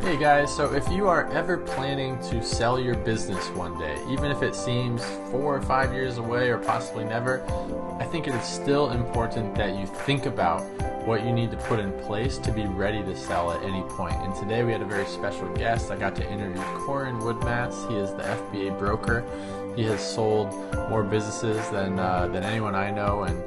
Hey guys, so if you are ever planning to sell your business one day, even if it seems four or five years away or possibly never, I think it is still important that you think about what you need to put in place to be ready to sell at any point. And today we had a very special guest. I got to interview Corin Woodmass. He is the FBA broker. He has sold more businesses than uh, than anyone I know, and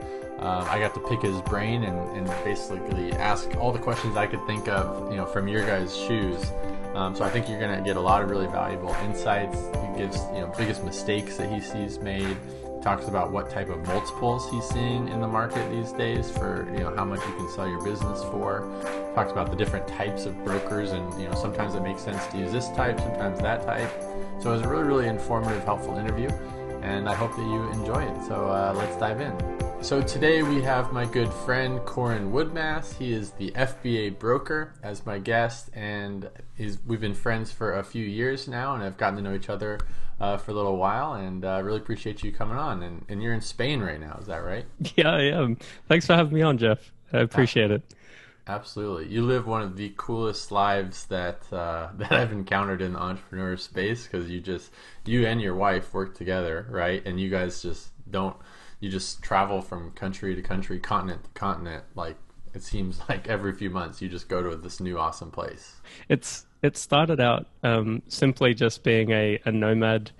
um, I got to pick his brain and, and, basically ask all the questions I could think of, you know, from your guys' shoes. Um, so I think you're going to get a lot of really valuable insights. He gives, you know, biggest mistakes that he sees made. Talks about what type of multiples he's seeing in the market these days for, you know, how much you can sell your business for. Talks about the different types of brokers and, you know, sometimes it makes sense to use this type, sometimes that type. So it was a really, really informative, helpful interview, and I hope that you enjoy it. So uh, let's dive in. So today we have my good friend Corin Woodmass. He is the FBA broker as my guest, and we've been friends for a few years now, and I've gotten to know each other uh, for a little while. And I uh, really appreciate you coming on. And, and, you're in Spain right now, is that right? Yeah, I am. Thanks for having me on, Jeff. I appreciate it. Absolutely, you live one of the coolest lives that uh, that I've encountered in the entrepreneur space because you just you and your wife work together, right? And you guys just don't you just travel from country to country, continent to continent. Like it seems like every few months you just go to this new awesome place. It's it started out um, simply just being a, a nomad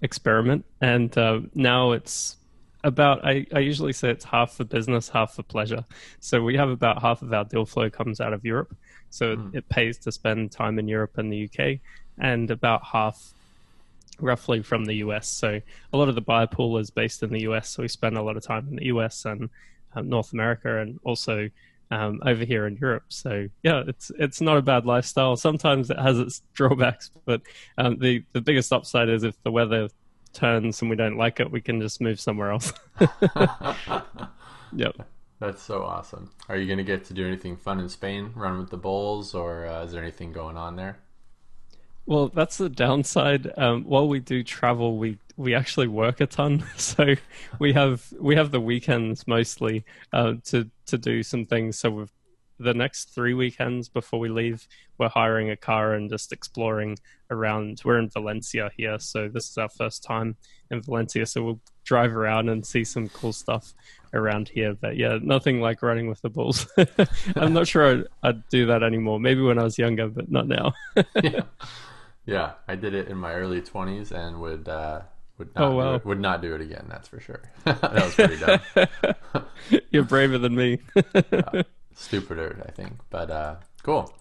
experiment, and uh, now it's about I, I usually say it's half for business, half for pleasure. So we have about half of our deal flow comes out of Europe, so mm. it pays to spend time in Europe and the UK, and about half roughly from the US. So a lot of the buyer pool is based in the US. So we spend a lot of time in the US and um, North America, and also um, over here in Europe. So yeah, it's it's not a bad lifestyle. Sometimes it has its drawbacks, but um, the the biggest upside is if the weather turns and we don't like it, we can just move somewhere else. yep. That's so awesome. Are you going to get to do anything fun in Spain, run with the bulls, or uh, is there anything going on there? Well, that's the downside. Um, while we do travel, we we actually work a ton, so we have we have the weekends mostly uh, to to do some things. So we've the next three weekends before we leave, we're hiring a car and just exploring around. We're in Valencia here, so this is our first time in Valencia. So we'll drive around and see some cool stuff around here. But yeah, nothing like running with the bulls. I'm not sure I'd, I'd, do that anymore. Maybe when I was younger, but not now. yeah. Yeah, I did it in my early twenties and would uh, would not oh, wow. would not do it again. That's for sure. that was pretty dumb. You're braver than me. uh, stupider, I think, but uh, cool.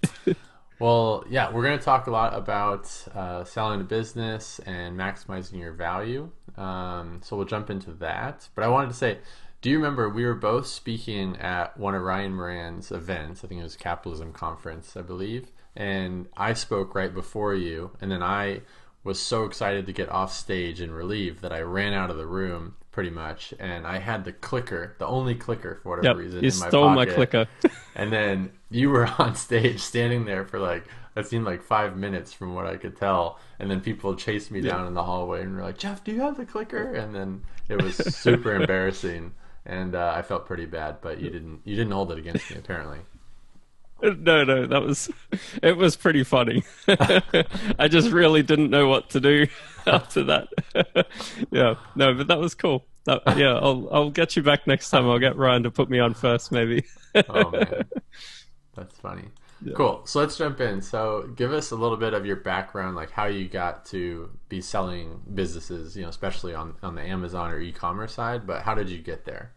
Well, yeah, we're going to talk a lot about uh, selling a business and maximizing your value. Um, so we'll jump into that. But I wanted to say, do you remember we were both speaking at one of Ryan Moran's events? I think it was Capitalism Conference, I believe and I spoke right before you, and then I was so excited to get off stage and relieved that I ran out of the room pretty much, and I had the clicker, the only clicker for whatever yep, reason. You stole my, my clicker, and then you were on stage standing there for like it seemed like five minutes from what I could tell, and then people chased me down in the hallway and were like, "Jeff, do you have the clicker?" And then it was super embarrassing, and uh, I felt pretty bad, but you didn't you didn't hold it against me apparently. no, no, that was it was pretty funny. I just really didn't know what to do after that. yeah, no, but that was cool. That, yeah, I'll I'll get you back next time. I'll get Ryan to put me on first, maybe. oh man, that's funny. Yeah. Cool. So let's jump in. So give us a little bit of your background, like how you got to be selling businesses, you know, especially on on the Amazon or e-commerce side. But how did you get there?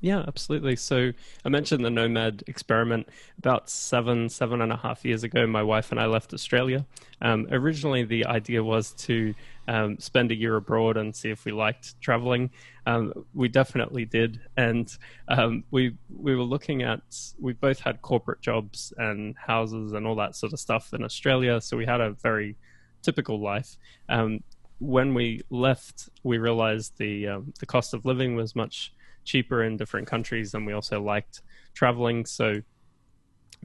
Yeah, absolutely. So I mentioned the Nomad experiment about seven, seven and a half years ago. My wife and I left Australia. Um, originally, the idea was to um, spend a year abroad and see if we liked traveling. Um, we definitely did, and um, we we were looking at. We both had corporate jobs and houses and all that sort of stuff in Australia, so we had a very typical life. Um, when we left, we realized the um, the cost of living was much cheaper in different countries, and we also liked traveling. So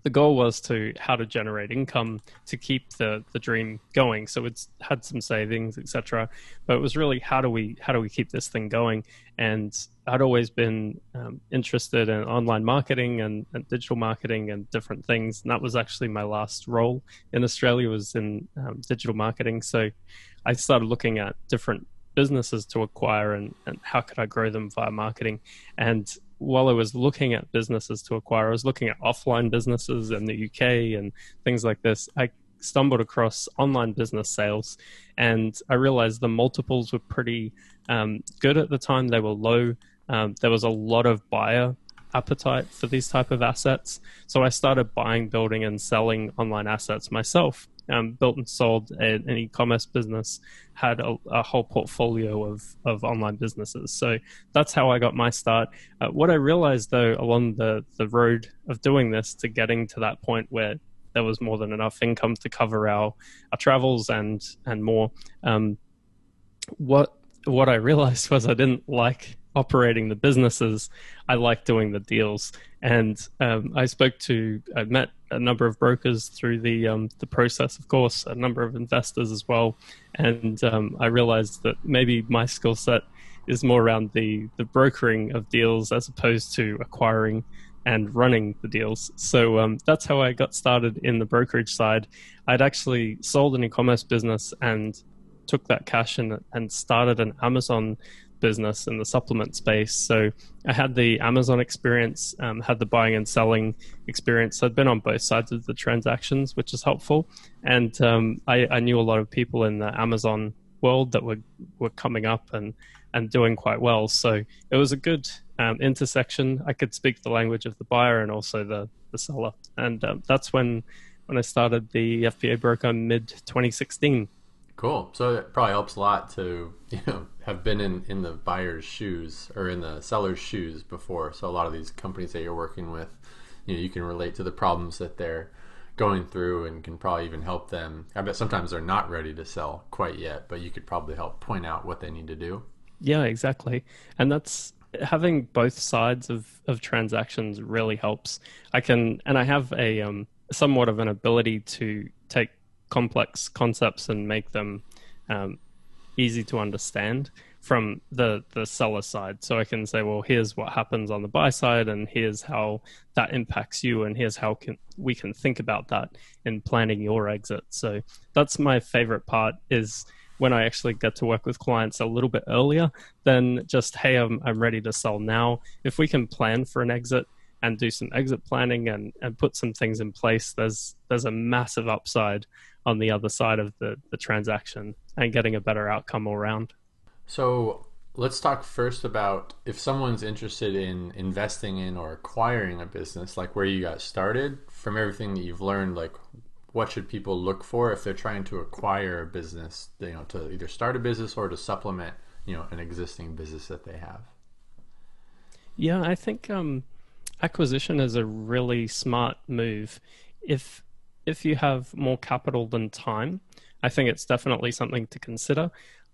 the goal was to how to generate income to keep the the dream going. So it's had some savings etc but it was really how do we how do we keep this thing going? And i'd always been um, interested in online marketing and, and, digital marketing and different things. And that was actually my last role in australia was in um, digital marketing. So i started looking at different businesses to acquire and, and how could i grow them via marketing and while I was looking at businesses to acquire, I was looking at offline businesses in the UK and things like this. I stumbled across online business sales, and I realized the multiples were pretty um, good at the time. They were low. Um, there was a lot of buyer appetite for these type of assets, so I started buying, building, and selling online assets myself um, built and sold a, an e-commerce business, had a, a, whole portfolio of, of online businesses. So that's how I got my start. Uh, what I realized though along the, the road of doing this to getting to that point where there was more than enough income to cover our, our travels and, and more, um, what, what I realized was I didn't like operating the businesses. I like doing the deals. And um, I spoke to, I met a number of brokers through the um, the process, of course, a number of investors as well. And um, I realized that maybe my skill set is more around the the brokering of deals as opposed to acquiring and running the deals. So um, that's how I got started in the brokerage side. I'd actually sold an e-commerce business and took that cash and, and started an Amazon business in the supplement space. So I had the Amazon experience, um, had the buying and selling experience. So I'd been on both sides of the transactions, which is helpful. And um, I, I, knew a lot of people in the Amazon world that were, were coming up and, and doing quite well. So it was a good um, intersection. I could speak the language of the buyer and also the, the seller. And um, that's when, when I started the FBA broker mid 2016. Cool. So it probably helps a lot to you know have been in in the buyer's shoes or in the seller's shoes before. So a lot of these companies that you're working with, you know, you can relate to the problems that they're going through and can probably even help them. I bet sometimes they're not ready to sell quite yet, but you could probably help point out what they need to do. Yeah, exactly. And that's having both sides of of transactions really helps. I can and I have a um somewhat of an ability to take complex concepts and make them um, easy to understand from the the seller side. So I can say, well, here's what happens on the buy side, and here's how that impacts you, and here's how can we can think about that in planning your exit. So that's my favorite part is when I actually get to work with clients a little bit earlier than just, hey, I'm I'm ready to sell now. If we can plan for an exit and do some exit planning and, and put some things in place, there's there's a massive upside on the other side of the, the transaction and getting a better outcome all around. So let's talk first about if someone's interested in investing in or acquiring a business, like where you got started, from everything that you've learned, like what should people look for if they're trying to acquire a business, you know, to either start a business or to supplement, you know, an existing business that they have? Yeah, I think um, acquisition is a really smart move. If if you have more capital than time, I think it's definitely something to consider.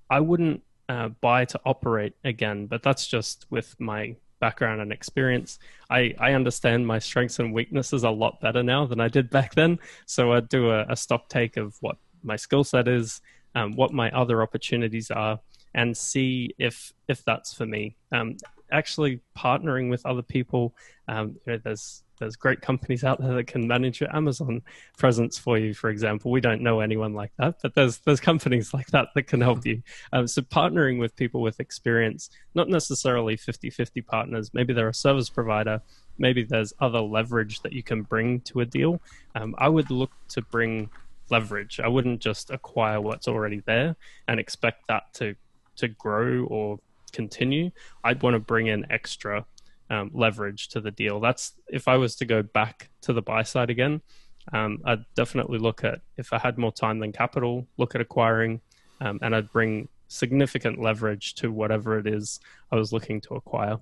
I wouldn't uh, buy to operate again, but that's just with my background and experience. I, I understand my strengths and weaknesses a lot better now than I did back then. So I do a, a stock take of what my skill set is, um, what my other opportunities are, and see if if that's for me. Um, actually, partnering with other people, um, you know, there's there's great companies out there that can manage your Amazon presence for you. For example, we don't know anyone like that, but there's there's companies like that that can help you. Um, so partnering with people with experience, not necessarily 50-50 partners. Maybe they're a service provider. Maybe there's other leverage that you can bring to a deal. Um, I would look to bring leverage. I wouldn't just acquire what's already there and expect that to to grow or continue. I'd want to bring in extra um, leverage to the deal. That's if I was to go back to the buy side again, um, I'd definitely look at if I had more time than capital, look at acquiring, um, and I'd bring significant leverage to whatever it is I was looking to acquire.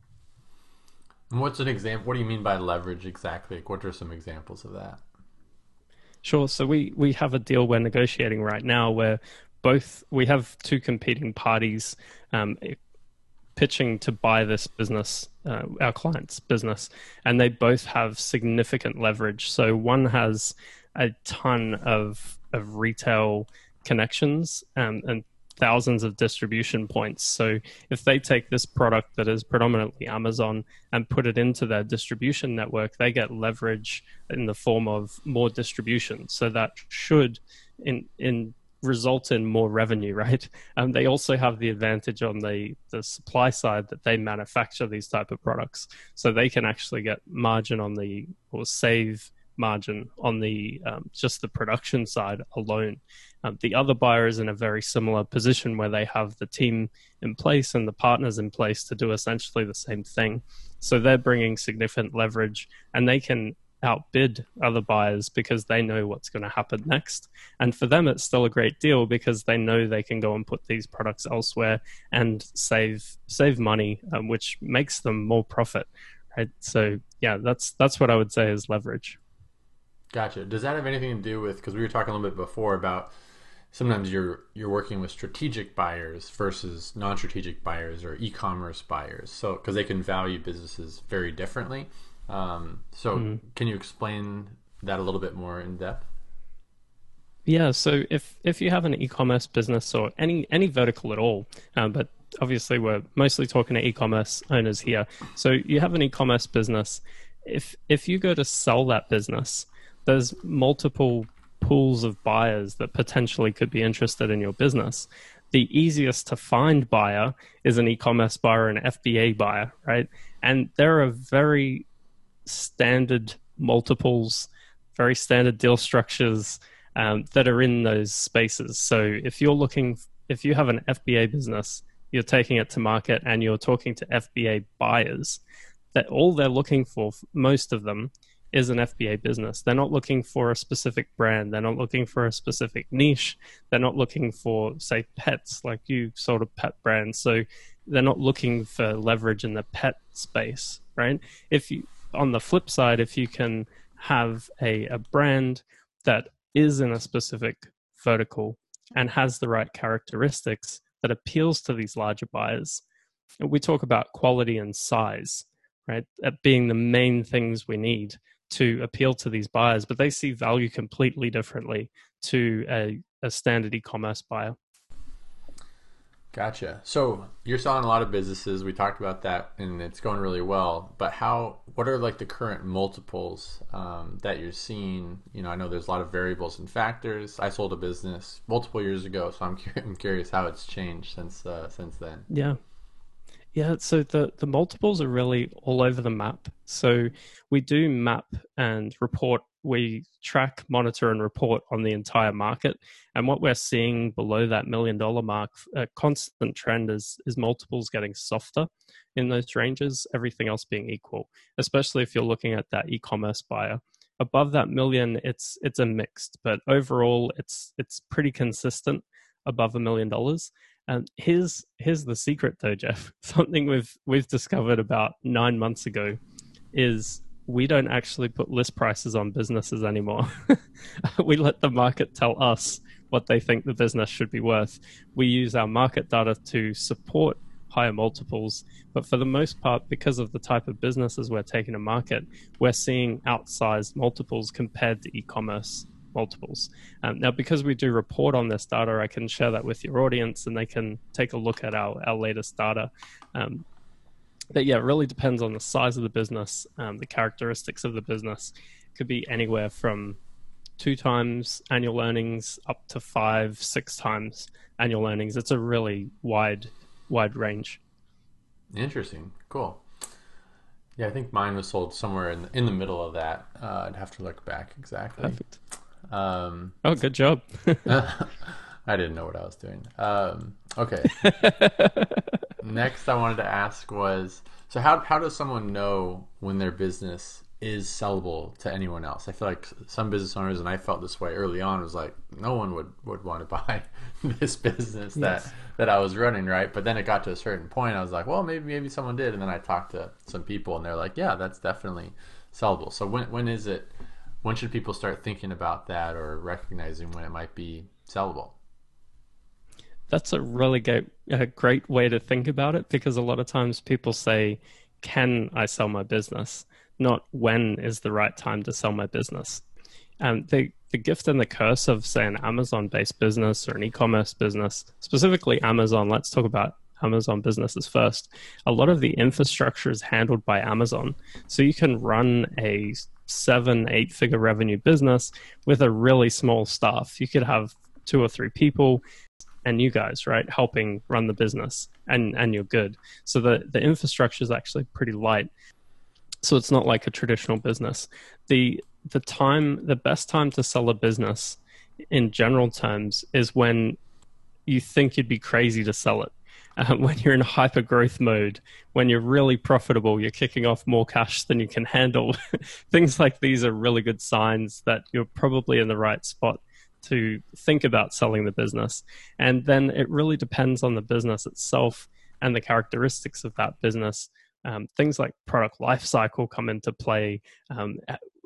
And what's an example? What do you mean by leverage exactly? Like what are some examples of that? Sure. So we we have a deal we're negotiating right now where both we have two competing parties um, pitching to buy this business, uh, our client's business, and they both have significant leverage. So one has a ton of of retail connections um, and thousands of distribution points. So if they take this product that is predominantly Amazon and put it into their distribution network, they get leverage in the form of more distribution. So that should in in result in more revenue, right? And they also have the advantage on the, the supply side that they manufacture these type of products. So they can actually get margin on the or save margin on the um, just the production side alone. Um, the other buyer is in a very similar position where they have the team in place and the partners in place to do essentially the same thing. So they're bringing significant leverage and they can outbid other buyers because they know what's going to happen next. And for them, it's still a great deal because they know they can go and put these products elsewhere and save save money, um, which makes them more profit. Right. So yeah, that's that's what I would say is leverage. Gotcha. Does that have anything to do with because we were talking a little bit before about sometimes you're you're working with strategic buyers versus non-strategic buyers or e-commerce buyers. So because they can value businesses very differently. Um, so mm. can you explain that a little bit more in depth? Yeah. So if if you have an e-commerce business or any any vertical at all, um, but obviously we're mostly talking to e-commerce owners here. So you have an e-commerce business. If if you go to sell that business there's multiple pools of buyers that potentially could be interested in your business. The easiest to find buyer is an e-commerce buyer, an FBA buyer, right? And there are very standard multiples, very standard deal structures um, that are in those spaces. So if you're looking, if you have an FBA business, you're taking it to market and you're talking to FBA buyers, that all they're looking for, most of them, is an FBA business. They're not looking for a specific brand. They're not looking for a specific niche. They're not looking for, say, pets, like you sold a pet brand. So they're not looking for leverage in the pet space, right? If you, on the flip side, if you can have a, a brand that is in a specific vertical and has the right characteristics that appeals to these larger buyers, we talk about quality and size, right? At being the main things we need to appeal to these buyers, but they see value completely differently to a, a standard e-commerce buyer. Gotcha. So you're selling a lot of businesses. We talked about that, and it's going really well. But how? What are like the current multiples um, that you're seeing? You know, I know there's a lot of variables and factors. I sold a business multiple years ago, so I'm, I'm curious how it's changed since uh, since then. Yeah. Yeah, so the, the multiples are really all over the map. So we do map and report, we track, monitor, and report on the entire market. And what we're seeing below that million dollar mark, a constant trend is, is multiples getting softer in those ranges, everything else being equal, especially if you're looking at that e commerce buyer. Above that million, it's it's a mixed, but overall it's it's pretty consistent above a million dollars. And here's here's the secret though, Jeff. Something we've we've discovered about nine months ago is we don't actually put list prices on businesses anymore. we let the market tell us what they think the business should be worth. We use our market data to support higher multiples, but for the most part, because of the type of businesses we're taking to market, we're seeing outsized multiples compared to e-commerce multiples. Um, now, because we do report on this data, I can share that with your audience and they can take a look at our, our latest data. Um, but yeah, it really depends on the size of the business, um, the characteristics of the business. It could be anywhere from two times annual earnings up to five, six times annual earnings. It's a really wide, wide range. Interesting. Cool. Yeah, I think mine was sold somewhere in the, in the middle of that. Uh, I'd have to look back exactly. Perfect. Um, oh, good job. I didn't know what I was doing. Um, okay. Next, I wanted to ask was so how how does someone know when their business is sellable to anyone else? I feel like some business owners, and I felt this way early on, was like no one would would want to buy this business that yes. that I was running, right? But then it got to a certain point, I was like, well, maybe maybe someone did, and then I talked to some people, and they're like, yeah, that's definitely sellable. So when when is it? when should people start thinking about that or recognizing when it might be sellable? That's a really great, a great way to think about it because a lot of times people say, Can I sell my business? Not when is the right time to sell my business. Um, the, the gift and the curse of, say, an Amazon based business or an e commerce business, specifically Amazon, let's talk about Amazon businesses first. A lot of the infrastructure is handled by Amazon. So you can run a seven, eight figure revenue business with a really small staff. You could have two or three people and you guys, right, helping run the business and, and you're good. So the, the infrastructure is actually pretty light. So it's not like a traditional business. The the time the best time to sell a business in general terms is when you think you'd be crazy to sell it. Uh, when you're in hyper growth mode, when you're really profitable, you're kicking off more cash than you can handle. Things like these are really good signs that you're probably in the right spot to think about selling the business. And then it really depends on the business itself and the characteristics of that business. Um, things like product life cycle come into play. Um,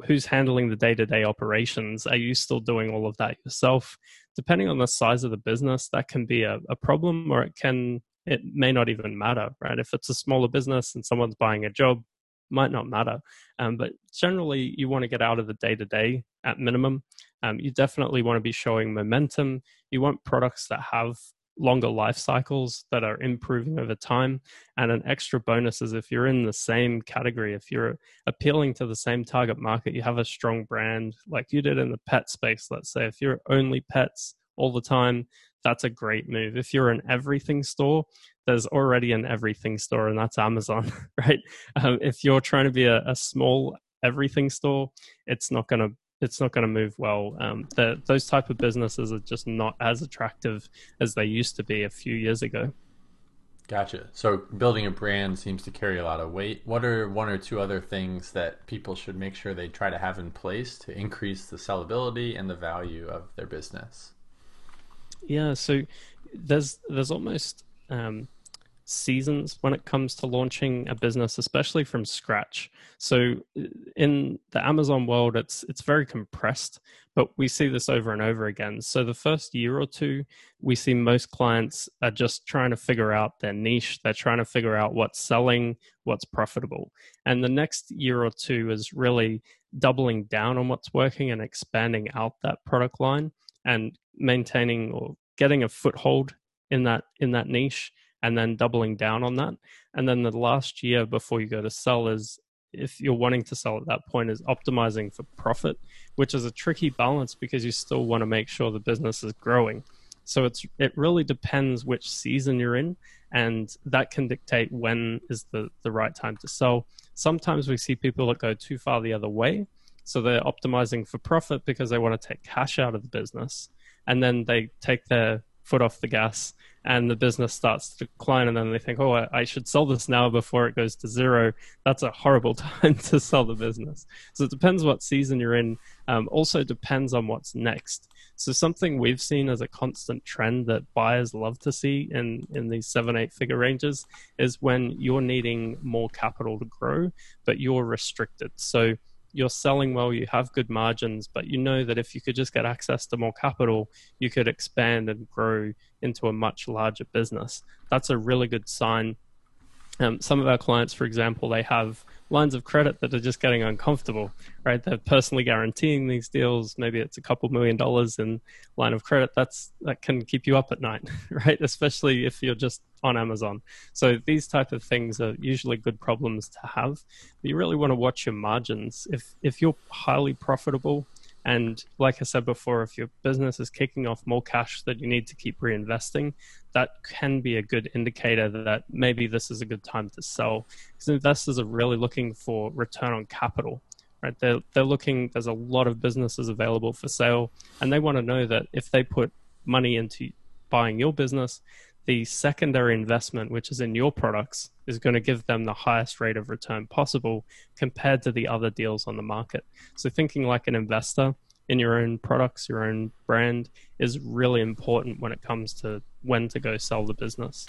who's handling the day to day operations? Are you still doing all of that yourself? Depending on the size of the business, that can be a, a problem or it can it may not even matter, right? If it's a smaller business and someone's buying a job, might not matter. Um, but generally, you want to get out of the day to day at minimum. Um, you definitely want to be showing momentum. You want products that have longer life cycles that are improving over time. And an extra bonus is if you're in the same category, if you're appealing to the same target market, you have a strong brand like you did in the pet space. Let's say if you're only pets all the time, that's a great move. If you're an everything store, there's already an everything store, and that's Amazon, right? Um, if you're trying to be a, a small everything store, it's not going to it's not going to move well. Um, the, those type of businesses are just not as attractive as they used to be a few years ago. Gotcha. So building a brand seems to carry a lot of weight. What are one or two other things that people should make sure they try to have in place to increase the sellability and the value of their business? Yeah, so there's there's almost um, seasons when it comes to launching a business, especially from scratch. So in the Amazon world, it's it's very compressed, but we see this over and over again. So the first year or two, we see most clients are just trying to figure out their niche. They're trying to figure out what's selling, what's profitable. And the next year or two is really doubling down on what's working and expanding out that product line and maintaining or getting a foothold in that in that niche and then doubling down on that. And then the last year before you go to sell is if you're wanting to sell at that point is optimizing for profit, which is a tricky balance because you still want to make sure the business is growing. So it's it really depends which season you're in, and that can dictate when is the the right time to sell. Sometimes we see people that go too far the other way, so they're optimizing for profit because they want to take cash out of the business, and then they take their foot off the gas and the business starts to decline and then they think oh i should sell this now before it goes to zero. That's a horrible time to sell the business. So it depends what season you're in. Um, also depends on what's next. So something we've seen as a constant trend that buyers love to see in, in these seven eight figure ranges is when you're needing more capital to grow but you're restricted. So you're selling well, you have good margins, but you know that if you could just get access to more capital, you could expand and grow into a much larger business. That's a really good sign. Um, some of our clients, for example, they have lines of credit that are just getting uncomfortable, right? They're personally guaranteeing these deals. Maybe it's a couple million dollars in line of credit. That's that can keep you up at night, right? Especially if you're just on Amazon. So these type of things are usually good problems to have. But you really want to watch your margins. If if you're highly profitable and like I said before, if your business is kicking off more cash that you need to keep reinvesting, that can be a good indicator that maybe this is a good time to sell. Because investors are really looking for return on capital. Right? They're they're looking there's a lot of businesses available for sale and they want to know that if they put money into buying your business, the secondary investment, which is in your products, is going to give them the highest rate of return possible compared to the other deals on the market. So, thinking like an investor in your own products, your own brand, is really important when it comes to when to go sell the business.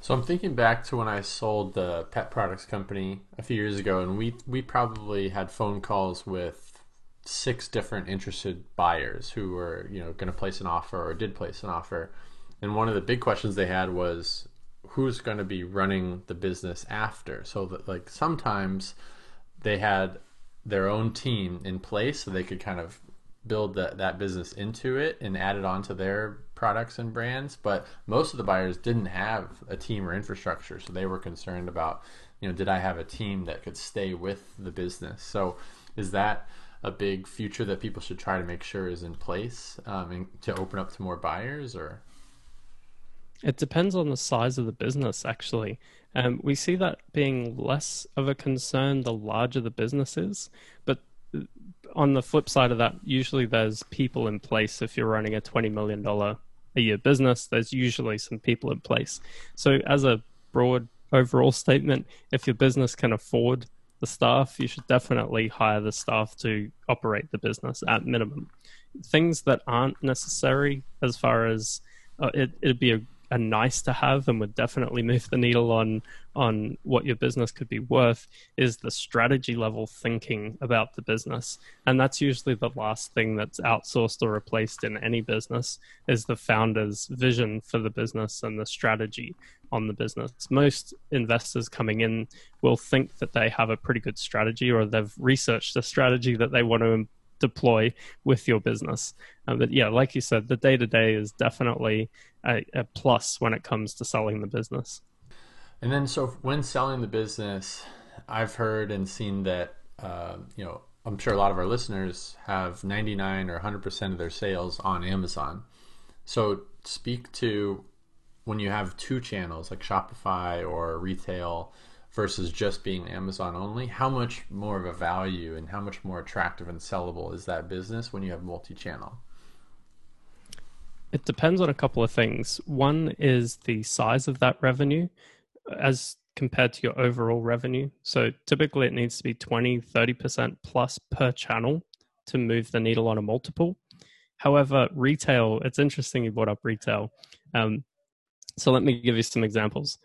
So I'm thinking back to when I sold the pet products company a few years ago, and we we probably had phone calls with six different interested buyers who were you know going to place an offer or did place an offer and one of the big questions they had was who's going to be running the business after. So that like sometimes they had their own team in place so they could kind of build that, that business into it and add it onto their products and brands. But most of the buyers didn't have a team or infrastructure so they were concerned about you know did i have a team that could stay with the business? So is that a big future that people should try to make sure is in place um, to open up to more buyers or it depends on the size of the business actually. Um, we see that being less of a concern the larger the business is but on the flip side of that usually there's people in place. If you're running a $20 million a year business there's usually some people in place. So as a broad overall statement if your business can afford the staff, you should definitely hire the staff to operate the business at minimum. Things that aren't necessary as far as uh, it, it'd be a a nice to have and would definitely move the needle on on what your business could be worth is the strategy level thinking about the business. And that's usually the last thing that's outsourced or replaced in any business is the founder's vision for the business and the strategy on the business. Most investors coming in will think that they have a pretty good strategy or they've researched a strategy that they want to deploy with your business. Um, but yeah, like you said, the day to day is definitely a, a plus when it comes to selling the business. And then, so when selling the business, I've heard and seen that, uh, you know, I'm sure a lot of our listeners have 99 or 100% of their sales on Amazon. So, speak to when you have two channels like Shopify or retail versus just being Amazon only, how much more of a value and how much more attractive and sellable is that business when you have multi channel? It depends on a couple of things. One is the size of that revenue as compared to your overall revenue. So typically it needs to be 20, 30% plus per channel to move the needle on a multiple. However, retail, it's interesting you brought up retail. Um, so let me give you some examples.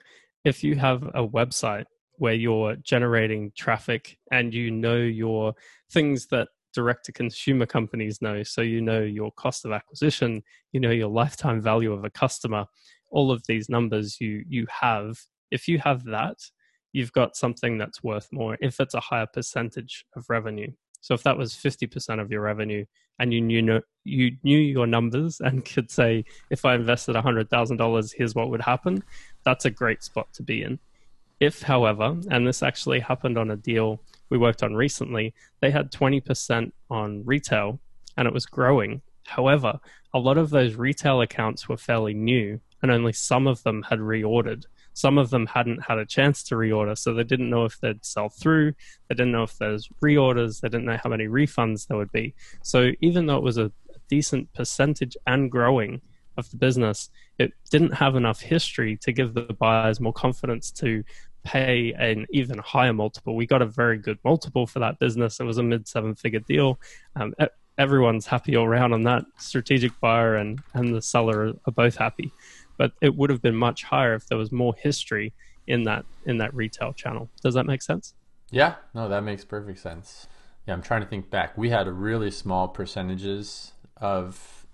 If you have a website where you're generating traffic and you know your things that direct to consumer companies know. So you know your cost of acquisition, you know your lifetime value of a customer, all of these numbers you you have. If you have that, you've got something that's worth more if it's a higher percentage of revenue. So if that was 50% of your revenue and you knew you knew your numbers and could say if I invested $100,000 here's what would happen, that's a great spot to be in. If, however, and this actually happened on a deal we worked on recently, they had 20% on retail and it was growing. However, a lot of those retail accounts were fairly new and only some of them had reordered. Some of them hadn't had a chance to reorder, so they didn't know if they'd sell through. They didn't know if there's reorders. They didn't know how many refunds there would be. So even though it was a decent percentage and growing of the business, it didn't have enough history to give the buyers more confidence to pay an even higher multiple. We got a very good multiple for that business. It was a mid seven figure deal. Um, everyone's happy all around on that. Strategic buyer and, and the seller are both happy. But it would have been much higher if there was more history in that in that retail channel. Does that make sense? Yeah, no, that makes perfect sense. Yeah, I'm trying to think back. We had really small percentages of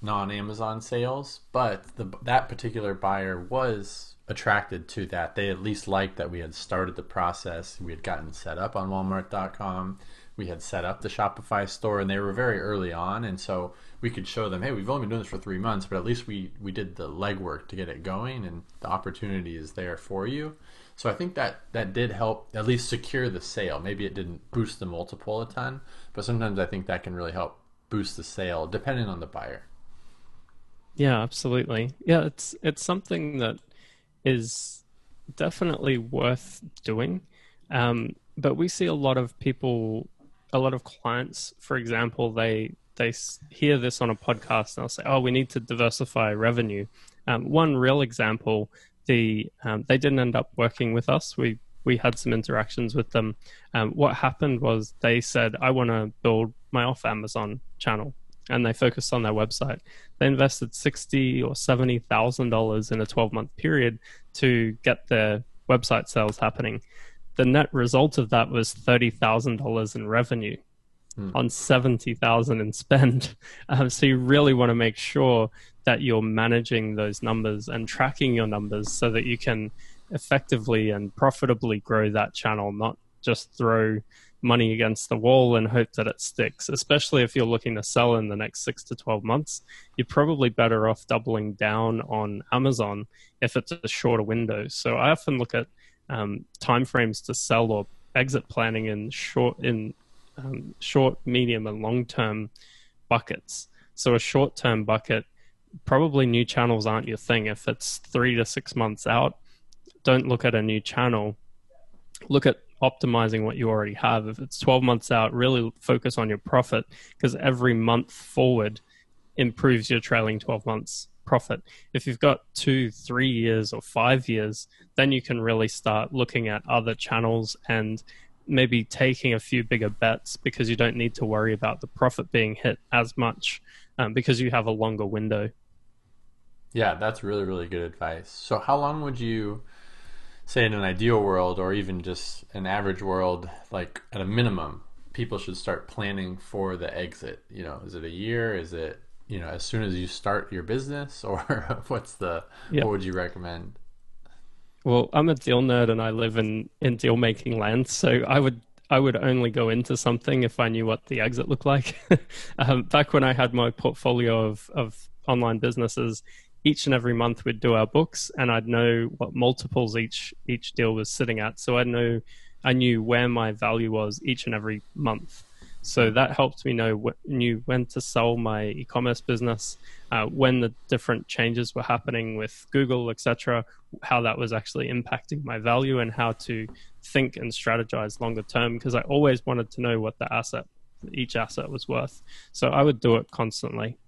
non-Amazon sales, but the, that particular buyer was attracted to that. They at least liked that we had started the process. We had gotten set up on Walmart.com. We had set up the Shopify store, and they were very early on. And so we could show them, hey, we've only been doing this for three months, but at least we we did the legwork to get it going, and the opportunity is there for you. So I think that that did help at least secure the sale. Maybe it didn't boost the multiple a ton, but sometimes I think that can really help boost the sale, depending on the buyer. Yeah, absolutely. Yeah, it's it's something that is definitely worth doing. Um, but we see a lot of people, a lot of clients, for example, they they hear this on a podcast and they'll say, "Oh, we need to diversify revenue." Um, one real example, the um, they didn't end up working with us. We we had some interactions with them. Um, what happened was they said, "I want to build my off Amazon channel," and they focused on their website. They invested sixty or seventy thousand dollars in a twelve month period to get their website sales happening. The net result of that was thirty thousand dollars in revenue hmm. on seventy thousand in spend. Um, so you really want to make sure that you're managing those numbers and tracking your numbers so that you can effectively and profitably grow that channel, not just throw money against the wall and hope that it sticks, especially if you're looking to sell in the next six to 12 months. You're probably better off doubling down on Amazon if it's a shorter window. So I often look at um, timeframes to sell or exit planning in short, in um, short, medium, and long term buckets. So a short term bucket, probably new channels aren't your thing. If it's three to six months out, don't look at a new channel. Look at optimizing what you already have. If it's 12 months out, really focus on your profit because every month forward improves your trailing 12 months profit. If you've got two, three years, or five years, then you can really start looking at other channels and maybe taking a few bigger bets because you don't need to worry about the profit being hit as much um, because you have a longer window. Yeah, that's really, really good advice. So, how long would you say in an ideal world or even just an average world, like at a minimum, people should start planning for the exit? You know, is it a year? Is it, you know, as soon as you start your business or what's the, what would you recommend? Well, I'm a deal nerd and I live in, in deal making land. So I would I would only go into something if I knew what the exit looked like. um, back when I had my portfolio of, of online businesses, each and every month we'd do our books, and I'd know what multiples each each deal was sitting at. So I know I knew where my value was each and every month. So that helped me know what, knew when to sell my e-commerce business, uh, when the different changes were happening with Google, etc., how that was actually impacting my value, and how to think and strategize longer term. Because I always wanted to know what the asset, each asset was worth. So I would do it constantly.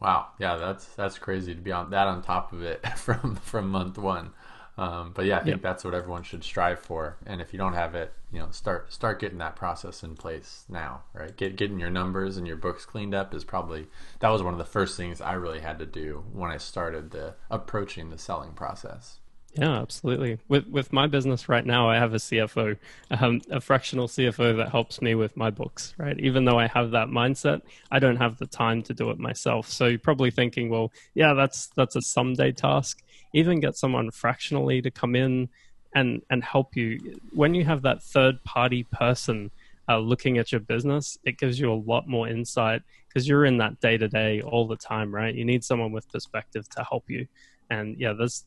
Wow, yeah, that's that's crazy to be on that on top of it from from month one. Um, but yeah, I think yep. that's what everyone should strive for. And if you don't have it, you know, start start getting that process in place now, right? Get getting your numbers and your books cleaned up is probably that was one of the first things I really had to do when I started the approaching the selling process. Yeah, absolutely. With with my business right now, I have a CFO, um, a fractional CFO that helps me with my books. Right, even though I have that mindset, I don't have the time to do it myself. So you're probably thinking, well, yeah, that's that's a someday task. Even get someone fractionally to come in and and help you. When you have that third party person uh, looking at your business, it gives you a lot more insight because you're in that day to day all the time, right? You need someone with perspective to help you. And yeah, there's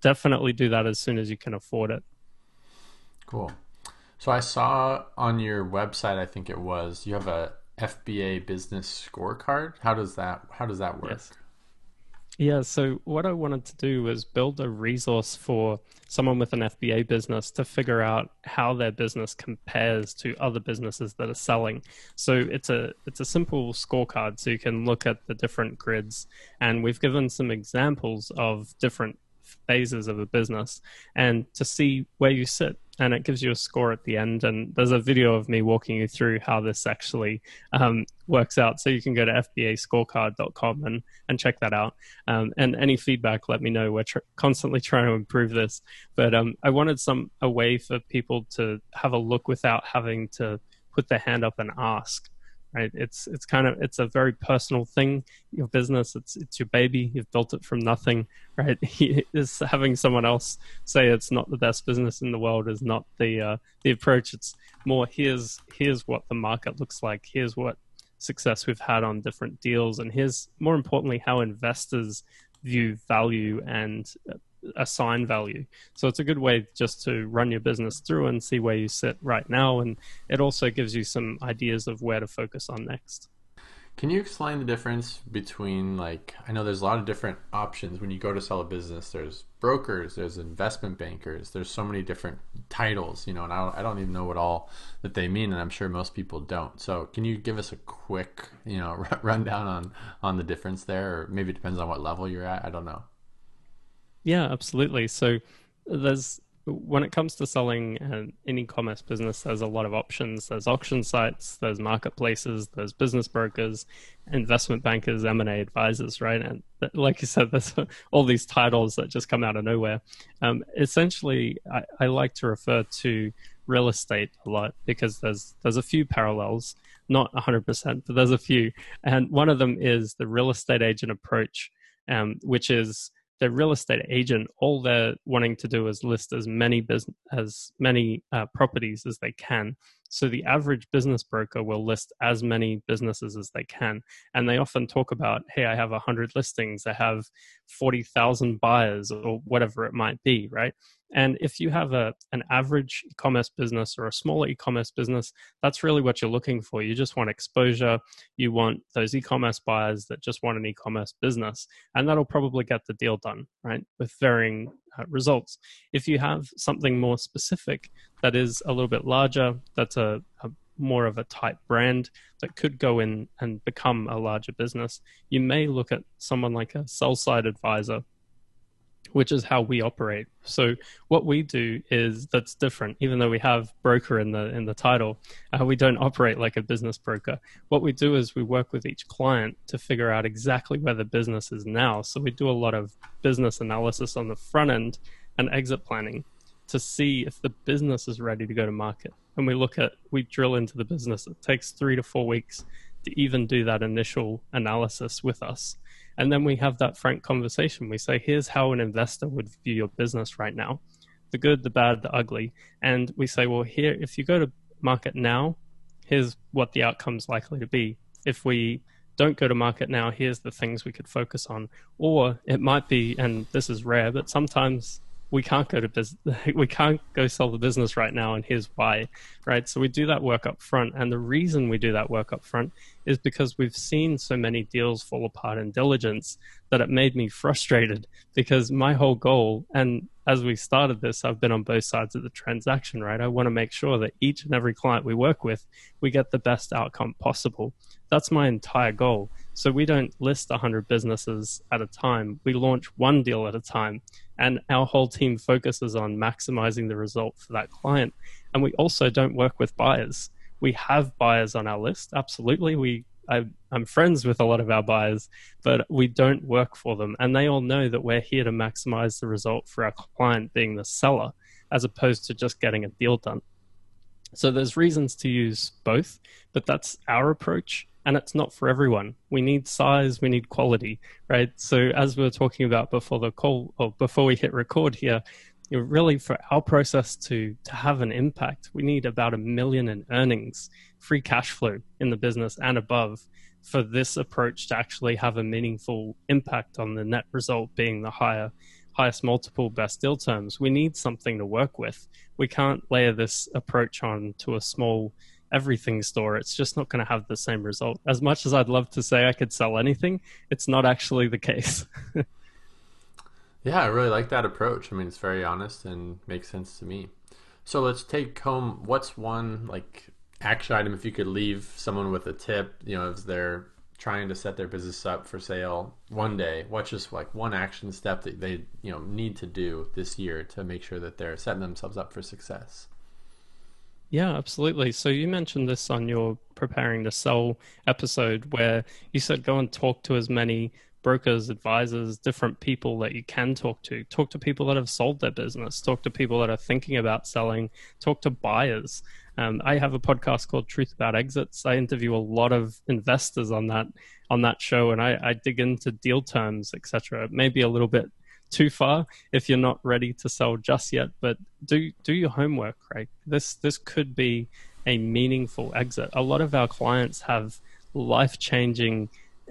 definitely do that as soon as you can afford it. Cool. So I saw on your website, I think it was, you have a FBA business scorecard. How does that how does that work? Yes. Yeah, so what I wanted to do was build a resource for someone with an FBA business to figure out how their business compares to other businesses that are selling. So it's a it's a simple scorecard so you can look at the different grids and we've given some examples of different phases of a business and to see where you sit. And it gives you a score at the end. And there's a video of me walking you through how this actually um, works out. So you can go to fbascorecard.com and, and check that out. Um, and any feedback let me know. We're tr- constantly trying to improve this. But um, i wanted some a way for people to have a look without having to put their hand up and ask right? It's it's kind of it's a very personal thing your business. It's it's your baby. You've built it from nothing right? Is having someone else say it's not the best business in the world is not the uh, the approach. It's more here's here's what the market looks like. Here's what success we've had on different deals. And here's more importantly how investors view value and assign value. So it's a good way just to run your business through and see where you sit right now. And it also gives you some ideas of where to focus on next. Can you explain the difference between like I know there's a lot of different options when you go to sell a business. There's brokers, there's investment bankers, there's so many different titles, you know, and I don't, I don't even know what all that they mean, and I'm sure most people don't. So can you give us a quick, you know, rundown on on the difference there, or maybe it depends on what level you're at. I don't know. Yeah, absolutely. So there's when it comes to selling an, e-commerce business, there's a lot of options. There's auction sites, there's marketplaces, there's business brokers, investment bankers, M&A advisors, right? And like you said, there's all these titles that just come out of nowhere. Um, essentially, I, I like to refer to real estate a lot because there's there's a few parallels. not 100%, but there's a few. And one of them is the real estate agent approach, um, which is the real estate agent, all they're wanting to do is list as many business, as many uh, properties as they can. So the average business broker will list as many businesses as they can, and they often talk about, "Hey, I have hundred listings, I have forty thousand buyers, or whatever it might be," right? And if you have a an average e-commerce business or a smaller e-commerce business, that's really what you're looking for. You just want exposure. You want those e-commerce buyers that just want an e-commerce business, and that'll probably get the deal done, right? With varying uh, results. If you have something more specific that is a little bit larger, that's a, a more of a type brand that could go in and become a larger business, you may look at someone like a sell side advisor which is how we operate. So what we do is that's different. Even though we have broker in the in the title, uh, we don't operate like a business broker. What we do is we work with each client to figure out exactly where the business is now. So we do a lot of business analysis on the front end and exit planning to see if the business is ready to go to market. And we look at we drill into the business. It takes three to four weeks to even do that initial analysis with us and then we have that frank conversation. We say, here's how an investor would view your business right now the good, the bad, the ugly. And we say, well, here, if you go to market now, here's what the outcome's likely to be. If we don't go to market now, here's the things we could focus on. Or it might be, and this is rare, but sometimes we can't go to business we can't go sell the business right now and here's why right? So we do that work up front and the reason we do that work up front is because we've seen so many deals fall apart in diligence that it made me frustrated because my whole goal and as we started this i've been on both sides of the transaction right? I want to make sure that each and every client we work with we get the best outcome possible. That's my entire goal so we don't list 100 businesses at a time we launch one deal at a time and our whole team focuses on maximizing the result for that client. And we also don't work with buyers. We have buyers on our list, absolutely. We I, am friends with a lot of our buyers, but we don't work for them, and they all know that we're here to maximize the result for our client, being the seller, as opposed to just getting a deal done. So there's reasons to use both, but that's our approach and it's not for everyone. We need size, we need quality, right? So as we were talking about before the call or before we hit record here, you know, really for our process to to have an impact, we need about a million in earnings, free cash flow in the business and above for this approach to actually have a meaningful impact on the net result being the higher highest multiple best deal terms. We need something to work with. We can't layer this approach on to a small everything store, it's just not going to have the same result. As much as I'd love to say I could sell anything, it's not actually the case. yeah, I really like that approach. I mean, it's very honest and makes sense to me. So let's take home what's one like action item if you could leave someone with a tip, you know, as they're trying to set their business up for sale one day, what's just like one action step that they, you know, need to do this year to make sure that they're setting themselves up for success? Yeah, absolutely. So you mentioned this on your preparing to sell episode where you said go and talk to as many brokers, advisors, different people that you can talk to. Talk to people that have sold their business. Talk to people that are thinking about selling. Talk to buyers. Um, I have a podcast called Truth About Exits. I interview a lot of investors on that on that show, and I, I dig into deal terms, etc. Maybe a little bit too far if you're not ready to sell just yet. But do do your homework, right? This this could be a meaningful exit. A lot of our clients have life changing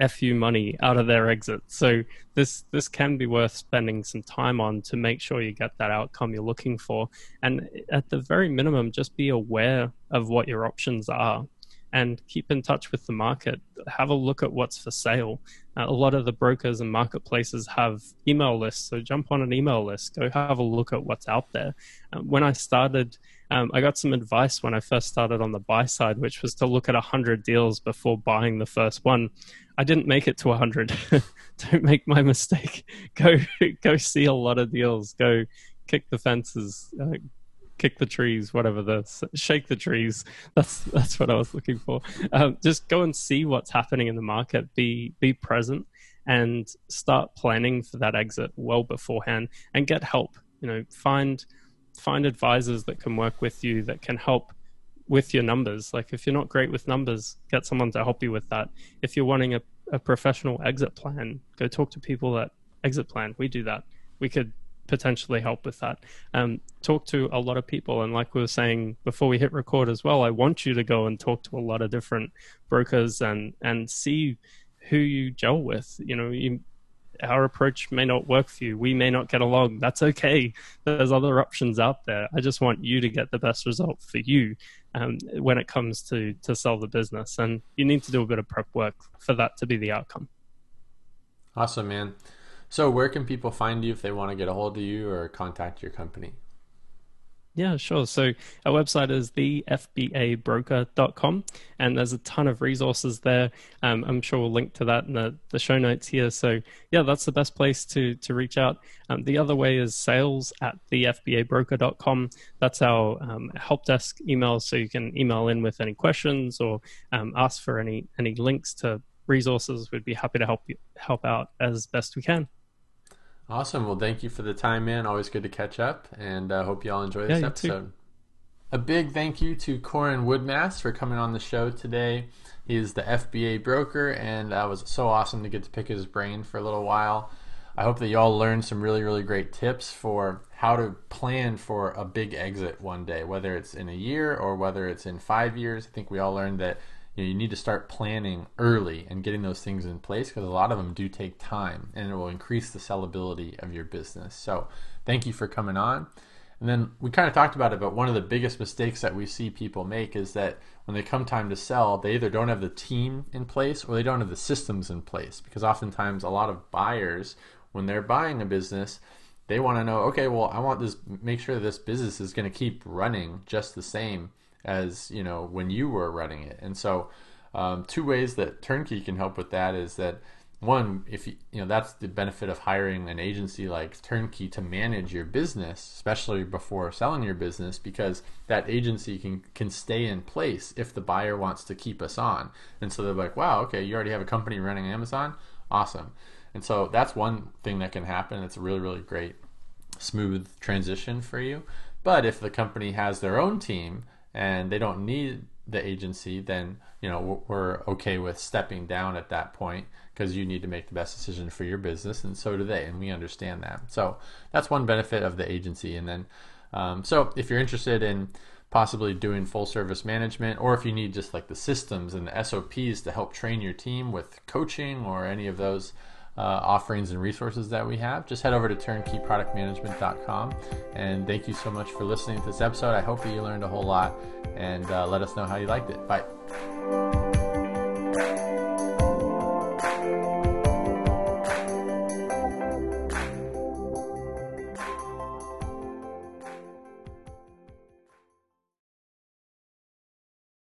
fu money out of their exit. So this this can be worth spending some time on to make sure you get that outcome you're looking for. And at the very minimum, just be aware of what your options are and keep in touch with the market. Have a look at what's for sale. Uh, a lot of the brokers and marketplaces have email lists, so jump on an email list. Go have a look at what's out there. Um, when I started, um, I got some advice when I first started on the buy side, which was to look at 100 deals before buying the first one. I didn't make it to 100. Don't make my mistake. Go go see a lot of deals. Go kick the fences. Uh, kick the trees, whatever the shake the trees. That's that's what I was looking for. Um, just go and see what's happening in the market. Be be present and start planning for that exit well beforehand and get help. You know, find find advisors that can work with you that can help with your numbers. Like if you're not great with numbers, get someone to help you with that. If you're wanting a, a professional exit plan, go talk to people that exit plan. We do that. We could potentially help with that. Um, talk to a lot of people, and like we were saying before we hit record as well, I want you to go and talk to a lot of different brokers and and see who you gel with. You know, you, our approach may not work for you. We may not get along. That's okay. There's other options out there. I just want you to get the best result for you um, when it comes to to sell the business, and you need to do a bit of prep work for that to be the outcome. Awesome, man. So, where can people find you if they want to get a hold of you or contact your company? Yeah, sure. So our website is thefbabroker.com, and there's a ton of resources there. Um, I'm sure we'll link to that in the, the show notes here. So yeah, that's the best place to to reach out. Um, the other way is sales at thefbabroker.com. That's our um, help desk email, so you can email in with any questions or um, ask for any any links to resources. We'd be happy to help you help out as best we can. Awesome. Well, thank you for the time, man. Always good to catch up, and I uh, hope you all enjoy this yeah, episode. Too. A big thank you to Corin Woodmass for coming on the show today. He is the FBA broker, and that was so awesome to get to pick his brain for a little while. I hope that you all learned some really, really great tips for how to plan for a big exit one day, whether it's in a year or whether it's in five years. I think we all learned that you, know, you need to start planning early and getting those things in place because a lot of them do take time and it will increase the sellability of your business. So, thank you for coming on. And then we kind of talked about it, but one of the biggest mistakes that we see people make is that when they come time to sell, they either don't have the team in place or they don't have the systems in place. Because oftentimes, a lot of buyers, when they're buying a business, they want to know, okay, well, I want this, make sure this business is going to keep running just the same as you know when you were running it. And so, um, two ways that Turnkey can help with that is that one, if you, you know that's the benefit of hiring an agency like Turnkey to manage your business, especially before selling your business, because that agency can can stay in place if the buyer wants to keep us on. And so they're like, wow, okay, you already have a company running Amazon, awesome. And so that's one thing that can happen. It's a really really great smooth transition for you. But if the company has their own team and they don't need the agency, then you know we're okay with stepping down at that point because you need to make the best decision for your business, and so do they, and we understand that. So that's one benefit of the agency. And then, um, so if you're interested in possibly doing full service management, or if you need just like the systems and the SOPs to help train your team with coaching or any of those uh, offerings and resources that we have, just head over to turnkeyproductmanagement.com. And thank you so much for listening to this episode. I hope that you learned a whole lot and uh, let us know how you liked it. Bye.